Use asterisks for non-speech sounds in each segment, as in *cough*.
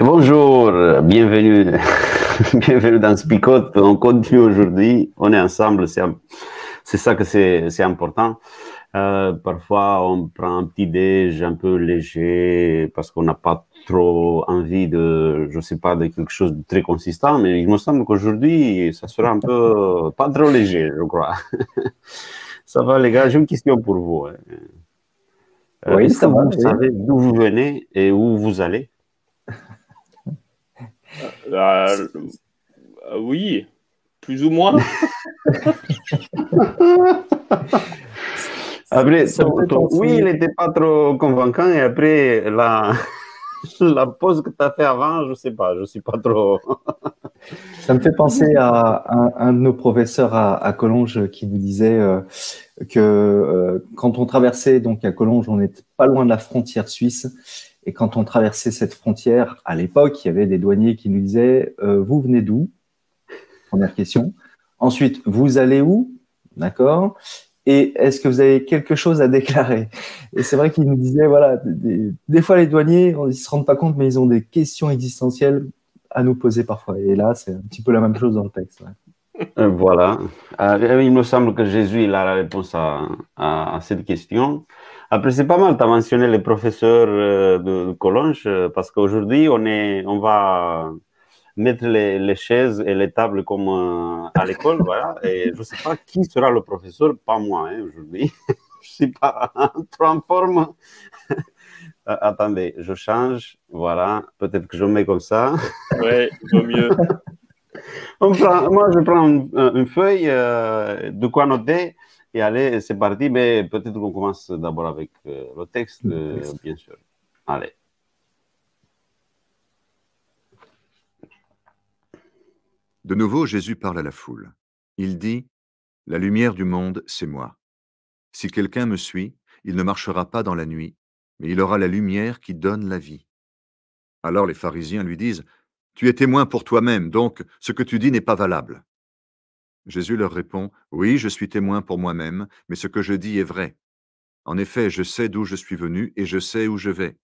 Bonjour, bienvenue, *laughs* bienvenue dans Spicote. On continue aujourd'hui, on est ensemble, c'est ça que c'est important. Euh, parfois, on prend un petit déj un peu léger parce qu'on n'a pas trop envie de, je sais pas, de quelque chose de très consistant, mais il me semble qu'aujourd'hui, ça sera un peu pas trop léger, je crois. *laughs* ça va, les gars, j'ai une question pour vous. Hein. Euh, oui, ça va. Vous savez d'où vous venez et où vous allez? Euh, Oui, plus ou moins. après, oui, il n'était pas trop convaincant et après, la, *laughs* la pause que tu as fait avant, je ne sais pas, je ne suis pas trop. *laughs* Ça me fait penser à un, de nos professeurs à, à Collonges qui nous disait euh, que euh, quand on traversait donc à Collonges, on n'était pas loin de la frontière suisse et quand on traversait cette frontière, à l'époque, il y avait des douaniers qui nous disaient euh, Vous venez d'où? Première question. Ensuite, vous allez où? D'accord? Et est-ce que vous avez quelque chose à déclarer? Et c'est vrai qu'ils nous disaient voilà, des, fois, les douaniers, ils ne se rendent pas compte, mais ils ont des questions existentielles à nous poser parfois. Et là, c'est un petit peu la même chose dans le texte. Euh, voilà. Euh, il me semble que Jésus il a la réponse à, à cette question. Après, c'est pas mal, tu as mentionné les professeurs euh, de, Collonges, euh, parce qu'aujourd'hui, on, est, on va mettre les, les, chaises et les tables comme euh, à l'école, voilà. Et je ne sais pas qui sera le professeur, pas moi, hein, aujourd'hui. *laughs* je ne suis pas trop en forme. *laughs* Attendez, je change, voilà. Peut-être que je mets comme ça. *laughs* Oui, vaut mieux. moi, je prends une, feuille de quoi noter. Et allez, c'est parti, mais peut-être qu'on commence d'abord avec euh, le texte, euh, bien sûr. Allez. De nouveau, Jésus parle à la foule. Il dit, La lumière du monde, c'est moi. Si quelqu'un me suit, il ne marchera pas dans la nuit, mais il aura la lumière qui donne la vie. Alors les pharisiens lui disent, Tu es témoin pour toi-même, donc ce que tu dis n'est pas valable. Jésus leur répond, Oui, je suis témoin pour moi-même, mais ce que je dis est vrai. En effet, je sais d'où je suis venu et je sais où je vais.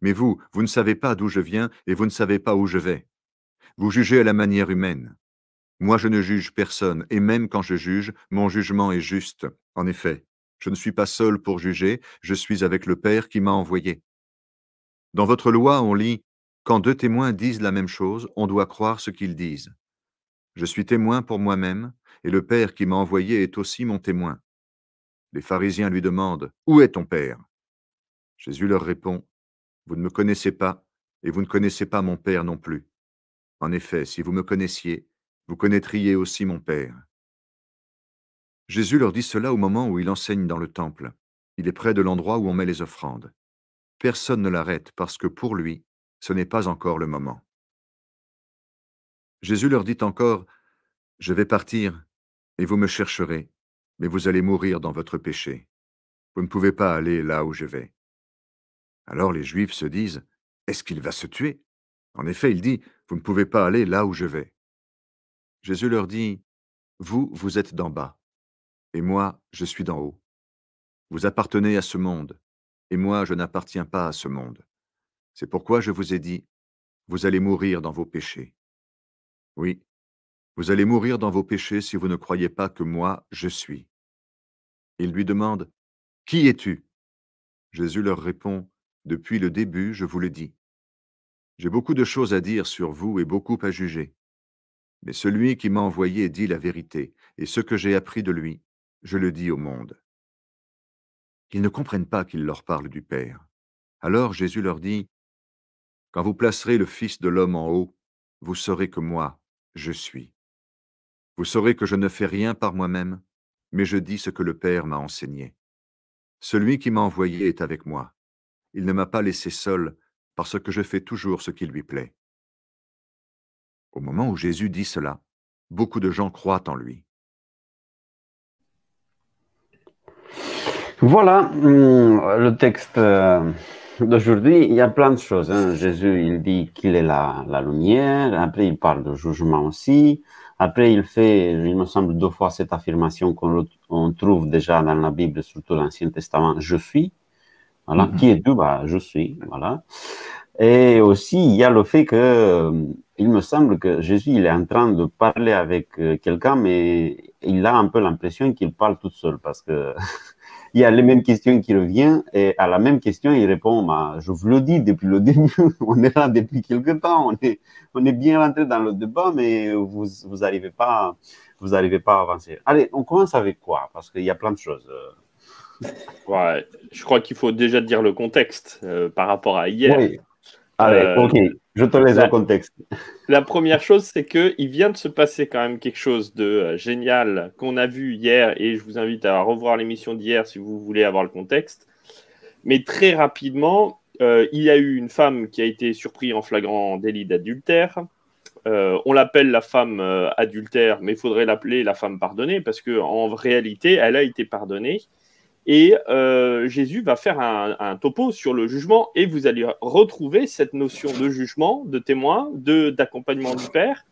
Mais vous, vous ne savez pas d'où je viens et vous ne savez pas où je vais. Vous jugez à la manière humaine. Moi, je ne juge personne, et même quand je juge, mon jugement est juste. En effet, je ne suis pas seul pour juger, je suis avec le Père qui m'a envoyé. Dans votre loi, on lit Quand deux témoins disent la même chose, on doit croire ce qu'ils disent. Je suis témoin pour moi-même, et le Père qui m'a envoyé est aussi mon témoin. Les pharisiens lui demandent, Où est ton Père? Jésus leur répond, Vous ne me connaissez pas, et vous ne connaissez pas mon Père non plus. En effet, si vous me connaissiez, vous connaîtriez aussi mon Père. Jésus leur dit cela au moment où il enseigne dans le temple. Il est près de l'endroit où on met les offrandes. Personne ne l'arrête parce que pour lui, ce n'est pas encore le moment. Jésus leur dit encore, Je vais partir, et vous me chercherez, mais vous allez mourir dans votre péché. Vous ne pouvez pas aller là où je vais. Alors les Juifs se disent, Est-ce qu'il va se tuer? En effet, il dit, Vous ne pouvez pas aller là où je vais. Jésus leur dit, Vous, vous êtes d'en bas, et moi, je suis d'en haut. Vous appartenez à ce monde, et moi, je n'appartiens pas à ce monde. C'est pourquoi je vous ai dit, Vous allez mourir dans vos péchés. Oui, vous allez mourir dans vos péchés si vous ne croyez pas que moi, je suis. Il lui demande, Qui es-tu? Jésus leur répond, Depuis le début, je vous le dis. J'ai beaucoup de choses à dire sur vous et beaucoup à juger. Mais celui qui m'a envoyé dit la vérité, et ce que j'ai appris de lui, je le dis au monde. Ils ne comprennent pas qu'il leur parle du Père. Alors Jésus leur dit, Quand vous placerez le Fils de l'homme en haut, vous saurez que moi, je suis. Vous saurez que je ne fais rien par moi-même, mais je dis ce que le Père m'a enseigné. Celui qui m'a envoyé est avec moi. Il ne m'a pas laissé seul, parce que je fais toujours ce qui lui plaît. Au moment où Jésus dit cela, beaucoup de gens croient en lui. Voilà hum, le texte euh, *laughs* d'aujourd'hui. Il y a plein de choses. hein. Jésus, il dit qu'il est la, la lumière. Après, il parle de jugement aussi. Après, il fait, il me semble, deux fois cette affirmation qu'on on trouve déjà dans la Bible, surtout l'Ancien Testament, je suis. Voilà. Mhm. Qui es-tu? Bah, je suis. Voilà. Et aussi, il y a le fait que, euh, il me semble que Jésus, il est en train de parler avec euh, quelqu'un, mais il a un peu l'impression qu'il parle tout seul parce que *laughs* il y a les mêmes questions qui reviennent et à la même question, il répond, bah, je vous le dis depuis le *laughs* début, on est là depuis quelque temps, on est, on est bien rentré dans le débat, mais vous, vous arrivez pas, vous arrivez pas à avancer. Allez, on commence avec quoi? Parce qu'il y a plein de choses. euh. Ouais, je crois qu'il faut déjà dire le contexte euh, par rapport à hier. Oui. Allez, Euh, ok, je te laisse la- au contexte. La première chose, c'est qu'il vient de se passer quand même quelque chose de euh, génial qu'on a vu hier, et je vous invite à revoir l'émission d'hier si vous voulez avoir le contexte. Mais très rapidement, euh, il y a eu une femme qui a été surprise en flagrant délit d'adultère. On l'appelle la femme adultère, mais il faudrait l'appeler la femme pardonnée, parce qu'en réalité, elle a été pardonnée. Et euh, Jésus va faire un, topo sur le jugement et vous allez retrouver cette notion de jugement, de témoin, de d'accompagnement du Père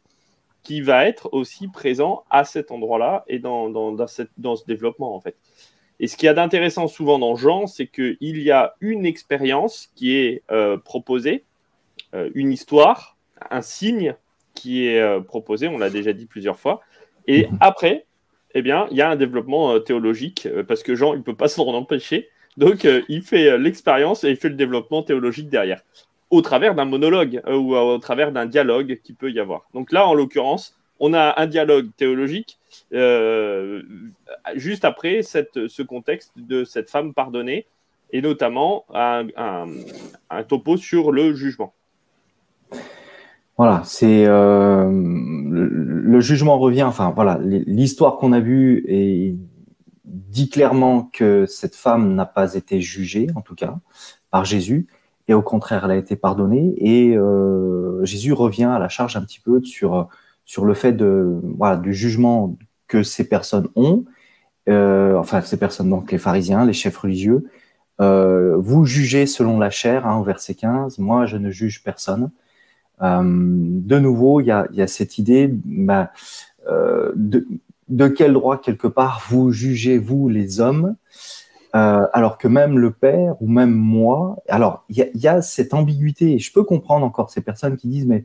qui va être aussi présent à cet endroit-là et dans, dans, cette, dans ce développement en fait. Et ce qu'il y a d'intéressant souvent dans Jean, c'est qu'il y a une expérience qui est euh, proposée, euh, une histoire, un signe qui est proposé, on l'a déjà dit plusieurs fois, et après, eh bien, il y a un développement euh, théologique, euh, parce que Jean, il ne peut pas *laughs* s'en empêcher. Donc, euh, il fait l'expérience et il fait le développement théologique derrière, au travers d'un monologue ou au travers d'un dialogue qui peut y avoir. Donc là, en l'occurrence, on a un dialogue théologique juste après ce contexte de cette femme pardonnée, et notamment un topo sur le jugement. Voilà, c'est euh, le, jugement revient. Enfin, voilà, l'histoire qu'on a vue dit clairement que cette femme n'a pas été jugée, en tout cas, par Jésus, et au contraire, elle a été pardonnée. Et euh, Jésus revient à la charge un petit peu sur sur le fait de voilà du jugement que ces personnes ont. Euh, enfin, ces personnes, donc les pharisiens, les chefs religieux. Euh, vous jugez selon la chair, hein, au verset 15. Moi, je ne juge personne. Euh, de nouveau, il y a, cette idée bah, euh, de, de quel droit, quelque part, vous jugez, vous, les hommes, euh, alors que même le Père ou même moi, alors il y a, cette ambiguïté, et je peux comprendre encore ces personnes qui disent, mais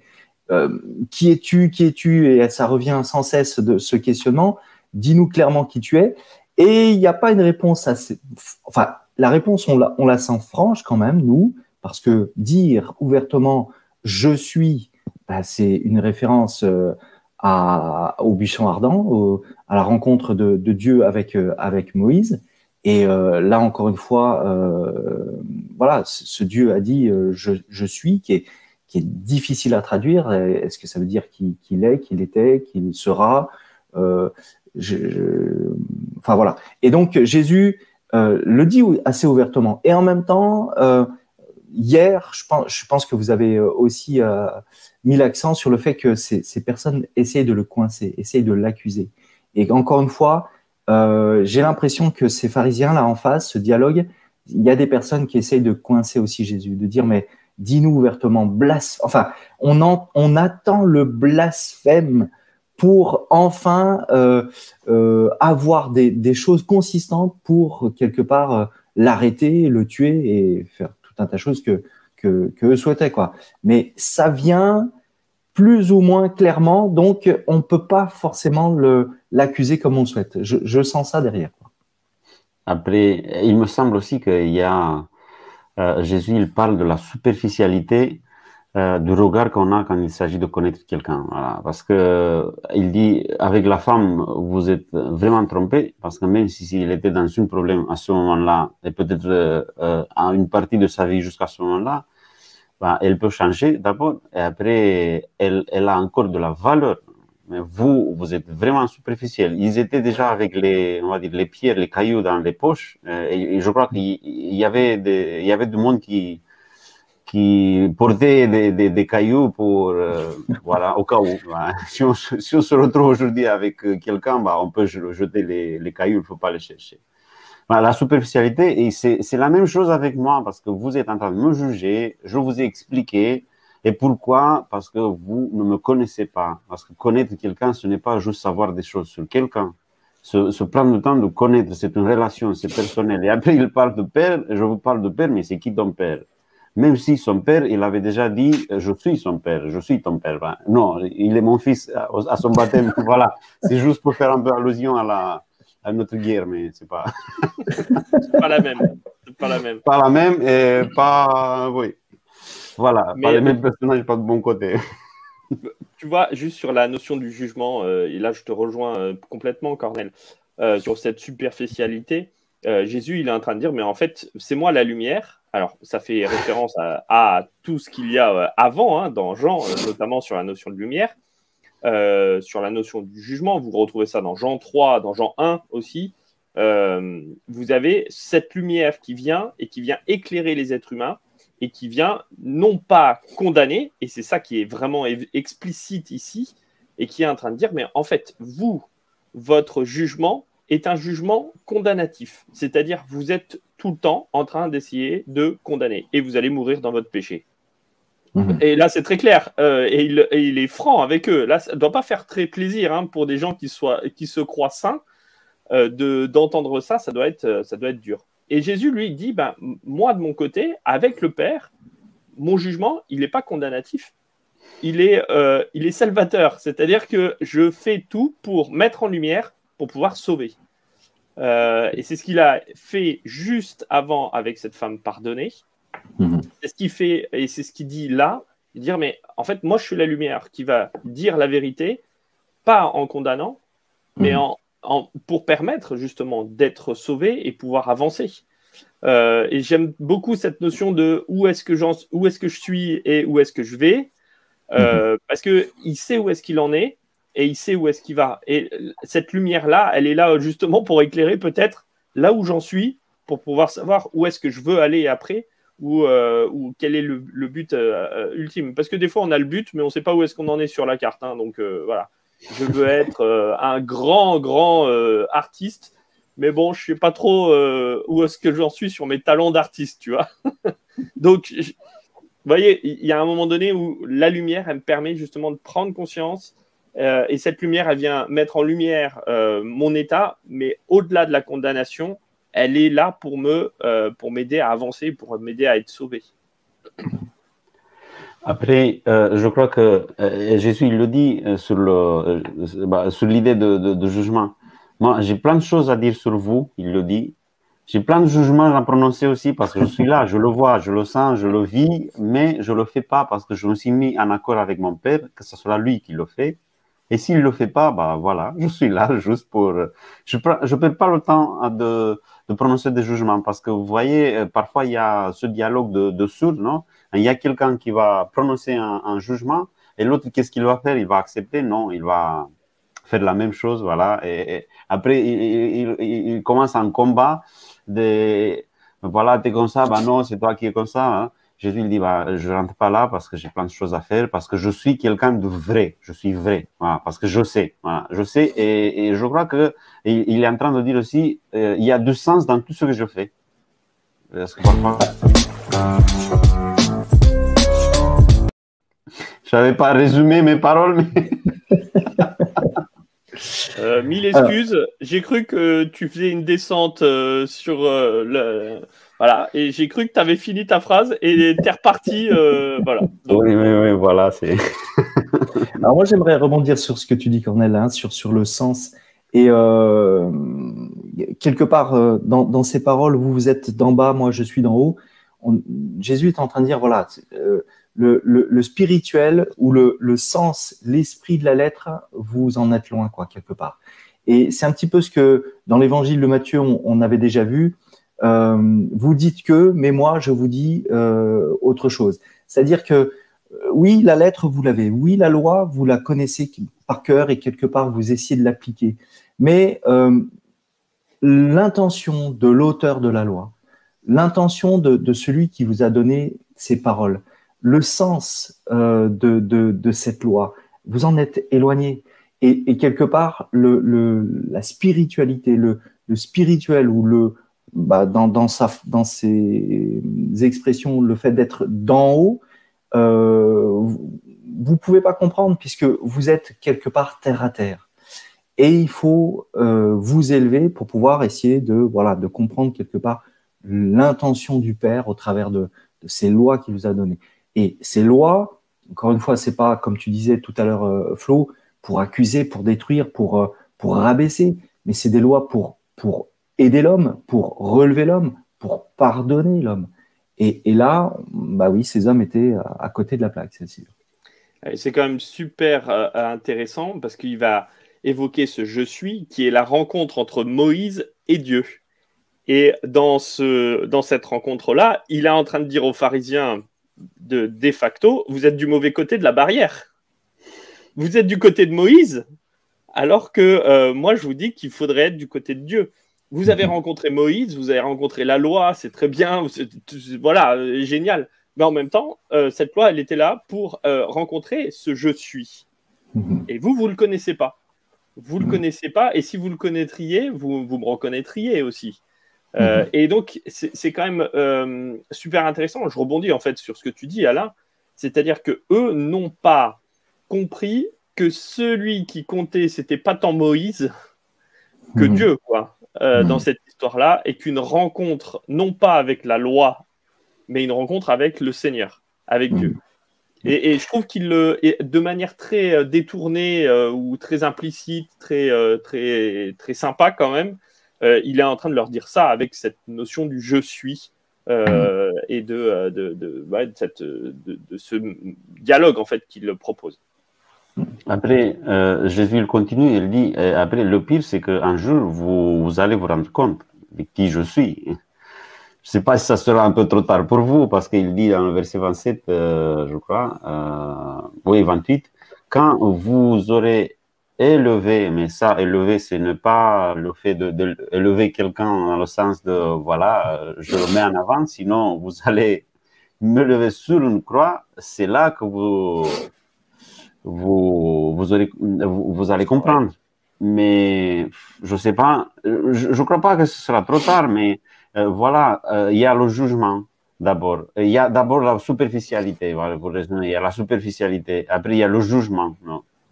qui es-tu, qui es-tu? Et ça revient sans cesse de ce questionnement, dis-nous clairement qui tu es, et il n'y a pas une réponse assez... Enfin, la réponse, on la sent franche quand même, nous, parce que dire ouvertement je suis, bah, c'est une référence euh, au buisson ardent, à la rencontre de, Dieu avec, euh, avec Moïse. Et euh, là, encore une fois, voilà, ce, Dieu a dit je, suis, qui est, difficile à traduire. Est-ce que ça veut dire qu'il est, qu'il était, qu'il sera Enfin voilà. Et donc Jésus le dit assez ouvertement. Et en même temps, hier, je pense, que vous avez euh, aussi euh, mis l'accent sur le fait que ces, personnes essayent de le coincer, essayent de l'accuser. Et encore une fois, euh, j'ai l'impression que ces pharisiens là en face, ce dialogue, il y a des personnes qui essayent de coincer aussi Jésus, de dire mais dis-nous ouvertement, blas, enfin, on, en- on attend le blasphème pour enfin avoir des, choses consistantes pour quelque part l'arrêter, le tuer et faire un choses que que, que eux souhaitaient quoi. Mais ça vient plus ou moins clairement, donc on peut pas forcément l'accuser comme on le souhaite. Je, je sens ça derrière. Après, il me semble aussi qu'il y a euh, Jésus, il parle de la superficialité euh, du regard qu'on a quand il s'agit de connaître quelqu'un. Parce que euh, il dit, avec la femme, vous êtes vraiment trompé, parce que même si s'il était dans un problème à ce moment-là, et peut-être euh, à une partie de sa vie jusqu'à ce moment-là, ben, elle peut changer d'abord et après, elle, elle a encore de la valeur. Mais vous, vous êtes vraiment superficiel. Ils étaient déjà avec les, on va dire, les pierres, les cailloux dans les poches. Et, je crois qu'il y avait y avait du monde qui, qui portait des, des, des cailloux pour, euh, *laughs* voilà, au cas où. Si, on, si, on, se retrouve aujourd'hui avec quelqu'un, bah, on peut jeter les, les cailloux, il ne faut pas les chercher. la superficialité, et c'est la même chose avec moi, parce que vous êtes en train de me juger, je vous ai expliqué, et pourquoi? Parce que vous ne me connaissez pas. Parce que connaître quelqu'un, ce n'est pas juste savoir des choses sur quelqu'un. Se, se, prendre le temps de connaître, c'est une relation, c'est personnel. Et après, il parle de père, je vous parle de père, mais c'est qui ton père? Même si son père, il avait déjà dit, je suis son père, je suis ton père. Ben, non, il est mon fils à, son baptême. *laughs* voilà, c'est juste pour faire un peu allusion à, la, à notre guerre, mais c'est pas. *laughs* pas la même. Pas la même. Pas la même et pas. Oui. Voilà, mais, pas les mêmes personnages, pas de bon côté. *laughs* tu vois, juste sur la notion du jugement, euh, et là je te rejoins euh, complètement, Cornel, euh, sur cette superficialité. Jésus, il est en train de dire, mais en fait, c'est moi la lumière. Alors, ça fait référence à, tout ce qu'il y a avant hein, dans Jean, notamment sur la notion de lumière, sur la notion du jugement. Vous retrouvez ça dans Jean 3, dans Jean 1 aussi. vous avez cette lumière qui vient et qui vient éclairer les êtres humains et qui vient non pas condamner, et c'est ça qui est vraiment explicite ici, et qui est en train de dire, mais en fait, vous, votre jugement est un jugement condamnatif, c'est-à-dire vous êtes tout le temps en train d'essayer de condamner, et vous allez mourir dans votre péché. Mhm. Et là, c'est très clair, euh, et, il, est franc avec eux. Là, ça ne doit pas faire très plaisir hein, pour des gens qui, soient, qui se croient saints euh, d'entendre ça, ça doit, être, ça doit être dur. Et Jésus, lui, dit, ben, moi, de mon côté, avec le Père, mon jugement, il n'est pas condamnatif. Il est, euh, il est salvateur. C'est-à-dire que je fais tout pour mettre en lumière, pour pouvoir sauver. Euh, et c'est ce qu'il a fait juste avant avec cette femme pardonnée. Mhm. C'est ce qu'il fait, et c'est ce qu'il dit là, dire, mais en fait, moi, je suis la lumière qui va dire la vérité, pas en condamnant, mais mhm. en, pour permettre justement d'être sauvé et pouvoir avancer. Euh, et j'aime beaucoup cette notion de où est-ce que, où est-ce que je suis et où est-ce que je vais, euh, mhm. parce qu'il sait où est-ce qu'il en est et il sait où est-ce qu'il va. Et cette lumière-là, elle est là justement pour éclairer peut-être là où j'en suis, pour pouvoir savoir où est-ce que je veux aller après, ou, euh, ou quel est le, but ultime. Parce que des fois, on a le but, mais on ne sait pas où est-ce qu'on en est sur la carte. Hein. donc voilà je veux *laughs* être euh, un grand, grand euh, artiste, mais bon, je sais pas trop euh, où est-ce que j'en suis sur mes talents d'artiste, tu vois. *laughs* Donc, vous voyez, il y a un moment donné où la lumière, elle me permet justement de prendre conscience. Et cette lumière, elle vient mettre en lumière mon état, mais au-delà de la condamnation, elle est là pour me, pour m'aider à avancer, pour m'aider à être sauvé. Après, euh, je crois que euh, Jésus il le dit euh, sur le bah, sur l'idée de, de, de, jugement. Moi, j'ai plein de choses à dire sur vous. Il le dit. J'ai plein de jugements à prononcer aussi parce que je suis là, je le vois, je le sens, je le vis, mais je le fais pas parce que je me suis mis en accord avec mon père que ce soit lui qui le fait. Et s'il le fait pas, bah voilà, *laughs* je suis là juste pour. Je je perds pas le temps de de prononcer des jugements parce que vous voyez, parfois il y a ce dialogue de, de sourds, non? Il y a quelqu'un qui va prononcer un, jugement et l'autre, qu'est-ce qu'il va faire? Il va accepter? Non, il va faire la même chose, voilà. Et, après, il, commence un combat de, voilà, t'es comme ça, bah non, c'est toi qui es comme ça. Hein. Jésus dit, bah, je rentre pas là parce que j'ai plein de choses à faire, parce que je suis quelqu'un de vrai, je suis vrai, parce que je sais, je sais, et, je crois que il, est en train de dire aussi, euh, il y a du sens dans tout ce que je fais. Parce. Je n'avais pas résumé mes paroles, mais. *laughs* Euh, mille excuses. J'ai cru que tu faisais une descente euh, sur euh, le. Voilà, et j'ai cru que tu avais fini ta phrase et tu es reparti. voilà. Oui, oui, oui, voilà. C'est... *laughs* Alors, moi, j'aimerais rebondir sur ce que tu dis, Cornel, hein, sur, sur le sens. Et quelque part, dans, dans, ces paroles, vous, vous êtes d'en bas, moi, je suis d'en haut. Jésus est en train de dire voilà, le, spirituel ou le, sens, l'esprit de la lettre, vous en êtes loin, quoi, quelque part. Et c'est un petit peu ce que dans l'évangile de Matthieu, on, avait déjà vu. Euh, vous dites que, mais moi, je vous dis euh, autre chose. C'est-à-dire que oui, la lettre, vous l'avez. Oui, la loi, vous la connaissez par cœur et quelque part, vous essayez de l'appliquer. Mais l'intention de l'auteur de la loi, l'intention de, celui qui vous a donné ces paroles, le sens de, cette loi, vous en êtes éloigné. Et, quelque part, la spiritualité, le, spirituel ou le, bah, dans, dans, sa, dans ses expressions, le fait d'être d'en haut, euh, vous ne pouvez pas comprendre puisque vous êtes quelque part terre à terre. Et il faut euh, vous élever pour pouvoir essayer de, voilà, de comprendre quelque part l'intention du Père au travers de, ces lois qu'il vous a données. Et ces lois, encore une fois, c'est pas comme tu disais tout à l'heure, euh, Flo, pour accuser, pour détruire, pour, pour rabaisser, mais c'est des lois pour, pour aider l'homme, pour relever l'homme, pour pardonner l'homme. Et, là, bah oui, ces hommes étaient à côté de la plaque, celle-ci. C'est quand même super euh, intéressant parce qu'il va évoquer ce je suis qui est la rencontre entre Moïse et Dieu. Et dans, ce, dans cette rencontre-là, il est en train de dire aux pharisiens de, de facto, vous êtes du mauvais côté de la barrière vous êtes du côté de Moïse, alors que euh, moi, je vous dis qu'il faudrait être du côté de Dieu. Vous avez mhm. rencontré Moïse, vous avez rencontré la loi, c'est très bien, voilà, euh, génial. Mais en même temps, euh, cette loi, elle était là pour rencontrer ce je suis. Mhm. Et vous, vous ne le connaissez pas. Vous ne le mhm. connaissez pas, et si vous le connaîtriez, vous, vous me reconnaîtriez aussi. et donc, c'est quand même super intéressant. Je rebondis en fait sur ce que tu dis, Alain. C'est-à-dire que eux n'ont pas compris que celui qui comptait, c'était pas tant Moïse que. Dieu, quoi, euh, dans cette histoire-là, et qu'une rencontre, non pas avec la loi, mais une rencontre avec le Seigneur, avec Dieu. Mhm. Et, je trouve qu'il le, de manière très euh, détournée euh, ou très implicite, très, très, très sympa quand même, il est en train de leur dire ça avec cette notion du je suis. et de, de, de, cette, de, ce dialogue en fait qu'il propose. Après, euh, Jésus il continue, il dit, euh, après le pire c'est qu'un jour vous, allez vous rendre compte de qui je suis. Je ne sais pas si ça sera un peu trop tard pour vous, parce qu'il dit dans le verset 27, euh, je crois, euh, oui 28, quand vous aurez élevé, mais ça, élever, c'est ne pas le fait de, de quelqu'un dans le sens de, voilà, je le mets en avant, sinon vous allez me lever sur une croix, c'est là que vous vous, vous, vous, allez comprendre. Mais je ne sais pas, je ne crois pas que ce sera trop tard, mais euh, voilà, euh, il y a le jugement d'abord. Il y a d'abord la superficialité, voilà, pour résumer, il y a la superficialité. Après, il y a le jugement.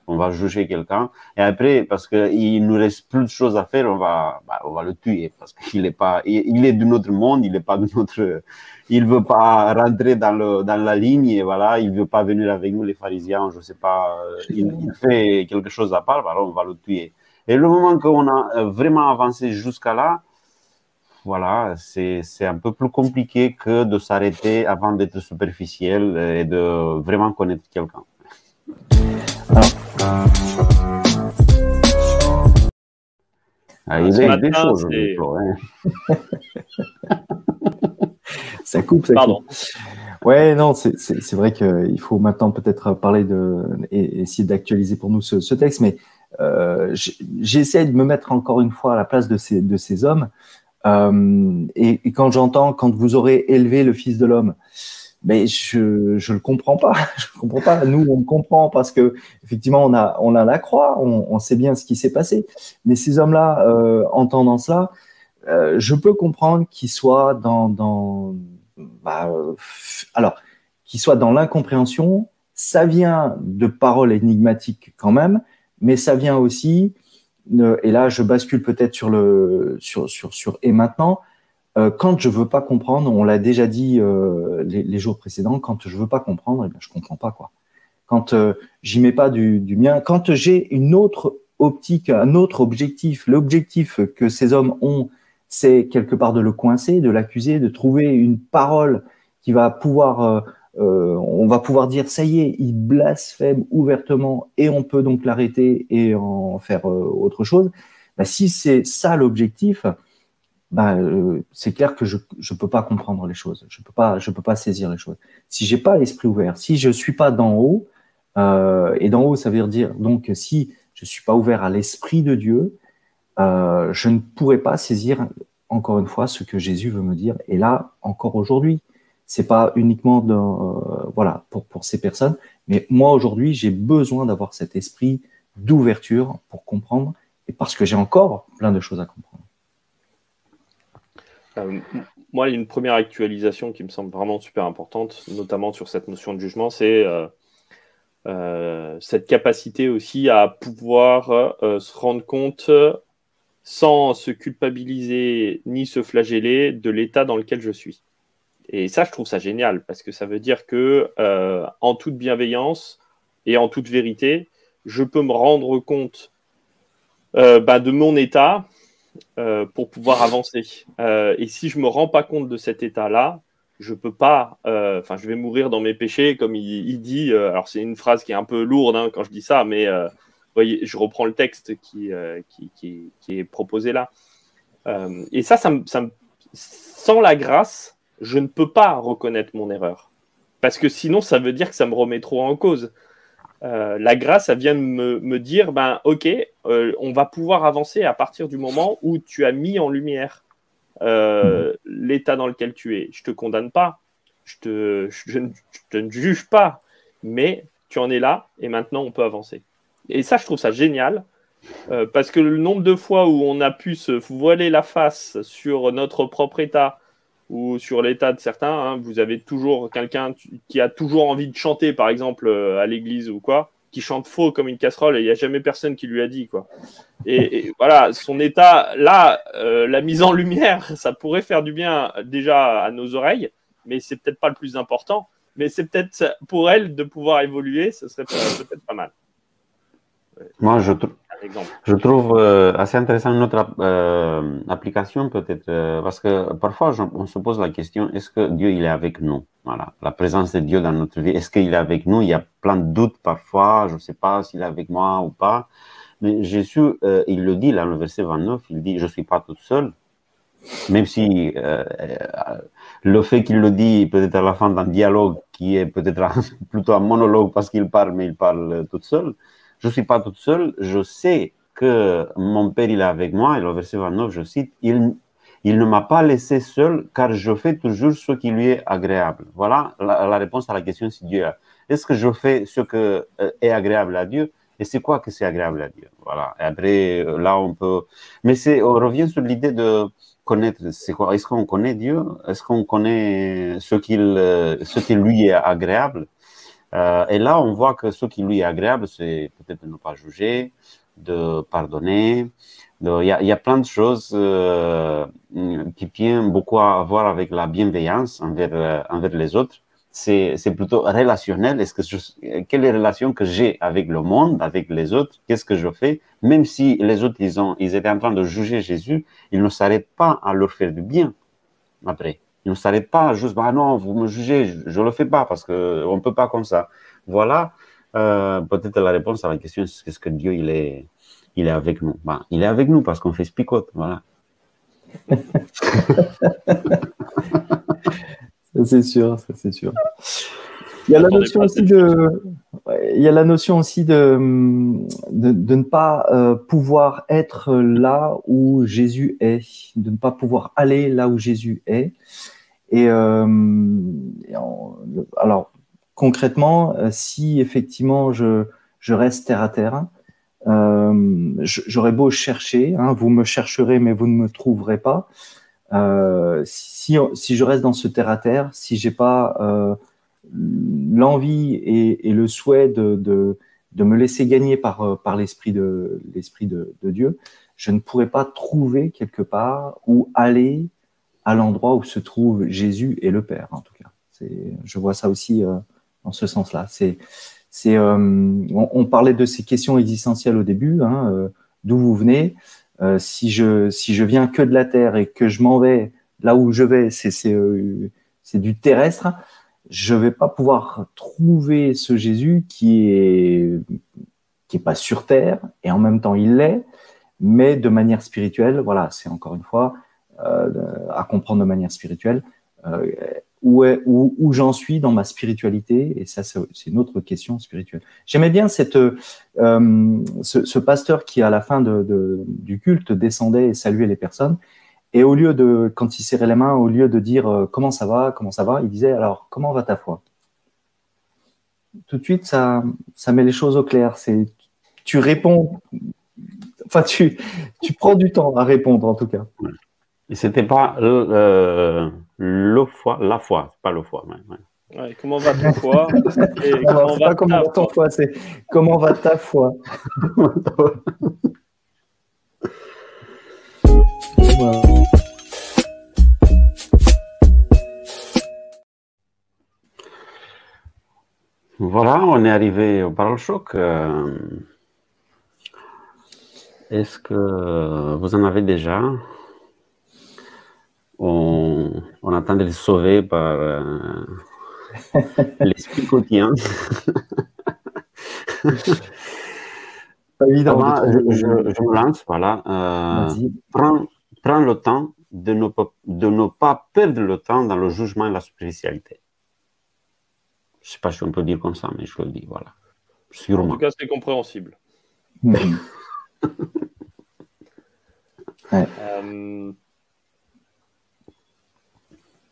On va juger quelqu'un. Et après, parce qu'il nous reste plus de choses à faire, on va, bah, on va le tuer parce qu'il est pas, il, est de notre monde, il est pas de notre, il veut pas rentrer dans le, dans la ligne et voilà, il veut pas venir avec nous les pharisiens, je sais pas, euh, il, fait quelque chose à part, on va le tuer. Et le moment qu'on a euh, vraiment avancé jusqu'à là, voilà, c'est un peu plus compliqué que de s'arrêter avant d'être superficiel et de vraiment connaître quelqu'un. Ah, il y a des choses. Hein. *laughs* ça coupe, ça Pardon. coupe. Ouais, non, c'est vrai qu'il faut maintenant peut-être parler de et essayer d'actualiser pour nous ce, texte, mais euh, j'essaie de me mettre encore une fois à la place de ces, de ces hommes. Euh, et, et, quand j'entends, quand vous aurez élevé le Fils de l'homme, mais je je le comprends pas. *laughs* Je comprends pas. Nous, on comprend parce que effectivement, on a on a la croix, on, on sait bien ce qui s'est passé. Mais ces hommes-là, euh, entendant cela, euh, je peux comprendre qu'ils soient dans dans bah, euh, alors qu'ils soient dans l'incompréhension. Ça vient de paroles énigmatiques quand même, mais ça vient aussi. et là, je bascule peut-être sur le sur sur sur et maintenant euh, quand je veux pas comprendre, on l'a déjà dit euh, les, jours précédents, quand je veux pas comprendre, eh bien, je comprends pas quoi. Quand euh, j'y mets pas du, mien, quand j'ai une autre optique, un autre objectif, l'objectif que ces hommes ont, c'est quelque part de le coincer, de l'accuser, de trouver une parole qui va pouvoir, on va pouvoir dire ça y est, il blasphème ouvertement et on peut donc l'arrêter et en faire autre chose. Bah, si c'est ça l'objectif, bah, euh, c'est clair que je ne peux pas comprendre les choses, je ne peux, pas, peux pas saisir les choses. Si j'ai pas l'esprit ouvert, si je ne suis pas d'en haut, euh, et d'en haut, ça veut dire donc si je ne suis pas ouvert à l'esprit de Dieu, euh, je ne pourrais pas saisir encore une fois ce que Jésus veut me dire. Et là, encore aujourd'hui, c'est pas uniquement euh, voilà pour, pour ces personnes, mais moi aujourd'hui, j'ai besoin d'avoir cet esprit d'ouverture pour comprendre, et parce que j'ai encore plein de choses à comprendre. Euh, moi, il y a une première actualisation qui me semble vraiment super importante, notamment sur cette notion de jugement, c'est euh, euh, cette capacité aussi à pouvoir se rendre compte sans se culpabiliser ni se flageller de l'état dans lequel je suis. Et ça, je trouve ça génial parce que ça veut dire que, en toute bienveillance et en toute vérité, je peux me rendre compte bah, de mon état euh, pour pouvoir avancer. Euh, et si je me rends pas compte de cet état-là, je peux pas. Euh, enfin, je vais mourir dans mes péchés, comme il, dit. alors, c'est une phrase qui est un peu lourde hein, quand je dis ça, mais voyez, je reprends le texte qui, qui, est proposé là. et ça, ça sans la grâce, je ne peux pas reconnaître mon erreur. Parce que sinon, ça veut dire que ça me remet trop en cause. Euh, la grâce, ça vient de me, dire, ben ok, euh, on va pouvoir avancer à partir du moment où tu as mis en lumière euh, l'état dans lequel tu es. Je te condamne pas, je te, je, te ne juge pas, mais tu en es là et maintenant on peut avancer. Et ça, je trouve ça génial. parce que le nombre de fois où on a pu se voiler la face sur notre propre état, ou sur l'état de certains. Hein, vous avez toujours quelqu'un qui a toujours envie de chanter, par exemple, euh, à l'église ou quoi, qui chante faux comme une casserole et il n'y a jamais personne qui lui a dit. quoi. Et, voilà, son état, là, euh, la mise en lumière, *laughs* ça pourrait faire du bien déjà à nos oreilles, mais c'est peut-être pas le plus important. Mais c'est peut-être pour elle de pouvoir évoluer, ce serait peut-être pas mal. Moi, je, je trouve euh, assez intéressant notre euh, application peut-être euh, parce que parfois on se pose la question est-ce que Dieu il est avec nous? Voilà, la présence de Dieu dans notre vie. Est-ce qu'il est avec nous? Il y a plein de doutes parfois. Je ne sais pas s'il est avec moi ou pas. Mais Jésus, il le dit là, le verset 29, il dit je suis pas tout seul. Même si le fait qu'il le dit peut-être à la fin d'un dialogue qui est peut-être *laughs* plutôt un monologue parce qu'il parle, mais il parle tout seul je ne suis pas toute seule, je sais que mon Père, il est avec moi, et le verset 29, je cite, il, il ne m'a pas laissé seul, car je fais toujours ce qui lui est agréable. Voilà la, réponse à la question si Dieu Est-ce que je fais ce qui euh, est agréable à Dieu? Et c'est quoi que c'est agréable à Dieu? Voilà. Et après, euh, là, on peut. Mais c'est, on revient sur l'idée de connaître. C'est quoi? Est-ce qu'on connaît Dieu? Est-ce qu'on connaît ce qu'il, euh, ce qui lui est agréable? Euh, et là, on voit que ce qui lui est agréable, c'est peut-être de ne pas juger, de pardonner. Il y, a plein de choses euh, qui viennent beaucoup à voir avec la bienveillance envers, euh, les autres. C'est plutôt relationnel. Est-ce que je, quelle est la relation que j'ai avec le monde, avec les autres? Qu'est-ce que je fais? Même si les autres, ils, ont, ils étaient en train de juger Jésus, ils ne s'arrêtent pas à leur faire du bien après. Il ne s'arrête pas juste, bah non, vous me jugez, je ne le fais pas parce qu'on ne peut pas comme ça. Voilà euh, peut-être la réponse à la question est-ce que Dieu il est, il est avec nous bah, Il est avec nous parce qu'on fait spicote, voilà. *laughs* ça c'est sûr, ça c'est sûr. Il y a la notion aussi de, il y a la notion aussi de, de, ne pas euh, pouvoir être là où Jésus est, de ne pas pouvoir aller là où Jésus est. Et, euh, alors concrètement, euh, si effectivement je, je reste terre à terre, euh, j'aurais beau chercher, hein, vous me chercherez mais vous ne me trouverez pas. Euh, si, si je reste dans ce terre à terre, si j'ai pas euh, l'envie et, le souhait de, de, me laisser gagner par, euh, par l'esprit de, l'esprit de, Dieu, je ne pourrais pas trouver quelque part où aller à l'endroit où se trouve Jésus et le Père, en tout cas. Je vois ça aussi euh, dans ce sens-là. C'est, euh, on, parlait de ces questions existentielles au début, hein, d'où vous venez. si, je, viens que de la terre et que je m'en vais là où je vais, c'est, du terrestre je vais pas pouvoir trouver ce Jésus qui qui est pas sur terre et en même temps il l'est, mais de manière spirituelle. Voilà, c'est encore une fois à comprendre de manière spirituelle. où, est, où, où j'en suis dans ma spiritualité Et ça, c'est une autre question spirituelle. J'aimais bien cette, ce, ce, pasteur qui, à la fin de, du culte, descendait et saluait les personnes. Et au lieu de, quand il serrait les mains, au lieu de dire comment ça va, comment ça va, il disait alors comment va ta foi? Tout de suite, ça, ça met les choses au clair. C'est, tu réponds, enfin, tu, tu prends du temps à répondre en tout cas. Et c'était pas euh, le foi, la foi, pas le foi. Ouais. comment va ta foi *laughs* et comment va pas comment va ton foi, c'est comment va ta foi. *laughs* Voilà, on est arrivé au parole choc. Euh, est-ce que vous en avez déjà? On, attend de les sauver par euh, *laughs* l'esprit quotidien. Pas évident. je, me lance, voilà. Euh, prends, le temps de ne, de ne pas perdre le temps dans le jugement et la superficialité. Je ne sais pas si on peut dire comme ça, mais je le dis, voilà. En tout cas, c'est compréhensible. *laughs* Euh,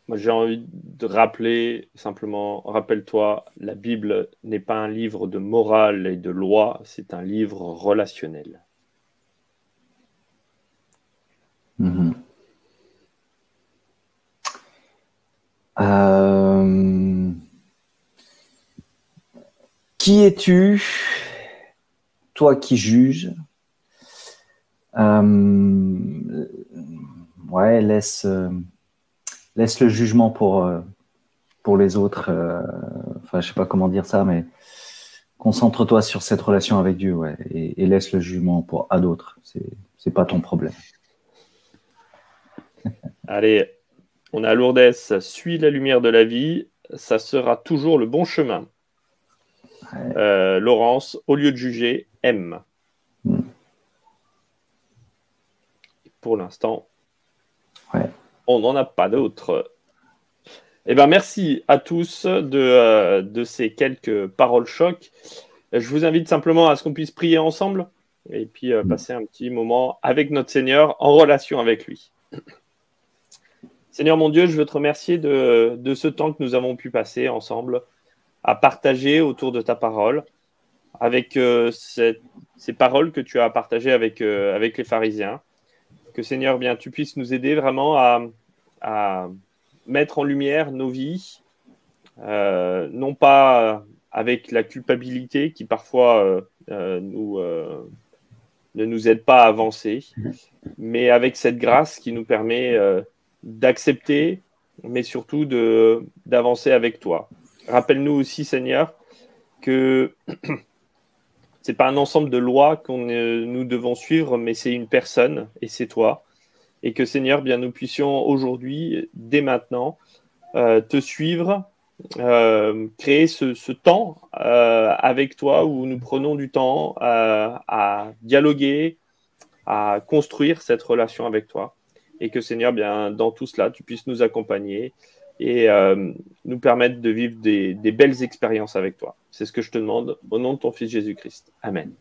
moi, j'ai envie de rappeler simplement, rappelle-toi, la Bible n'est pas un livre de morale et de loi, c'est un livre relationnel. Mm-hmm. euh... Qui es-tu, toi qui juges? Euh, Ouais, laisse, euh, laisse le jugement pour, euh, pour les autres. enfin, je sais pas comment dire ça, mais concentre-toi sur cette relation avec Dieu, ouais, et, laisse le jugement pour à d'autres. C'est, c'est pas ton problème. *laughs* Allez, on a Lourdes. Suis la lumière de la vie, ça sera toujours le bon chemin. Euh, Laurence, au lieu de juger, aime. Hmm. Pour l'instant, on n'en a pas d'autres. Eh ben, merci à tous de, euh, de ces quelques paroles chocs. Je vous invite simplement à ce qu'on puisse prier ensemble et puis euh, hmm. passer un petit moment avec notre Seigneur en relation avec lui. *clears throat* Seigneur mon Dieu, je veux te remercier de, de ce temps que nous avons pu passer ensemble à partager autour de ta parole, avec euh, ces paroles que tu as partagées avec, avec les pharisiens. Seigneur, bien, tu puisses nous aider vraiment à, mettre en lumière nos vies, euh, non pas avec la culpabilité qui parfois nous, ne nous aide pas à avancer, mais avec cette grâce qui nous permet d'accepter, mais surtout d'avancer avec toi. Rappelle-nous aussi, Seigneur, que *clears throat* c'est pas un ensemble de lois que nous devons suivre, mais c'est une personne et c'est toi. Et que Seigneur, bien nous puissions aujourd'hui, dès maintenant, euh, te suivre, euh, créer ce, temps euh, avec toi où nous prenons du temps à dialoguer, à construire cette relation avec toi. Et que Seigneur, bien dans tout cela, tu puisses nous accompagner et euh, nous permettre de vivre des, des belles expériences avec toi. C'est ce que je te demande au nom de ton Fils Jésus-Christ. Amen.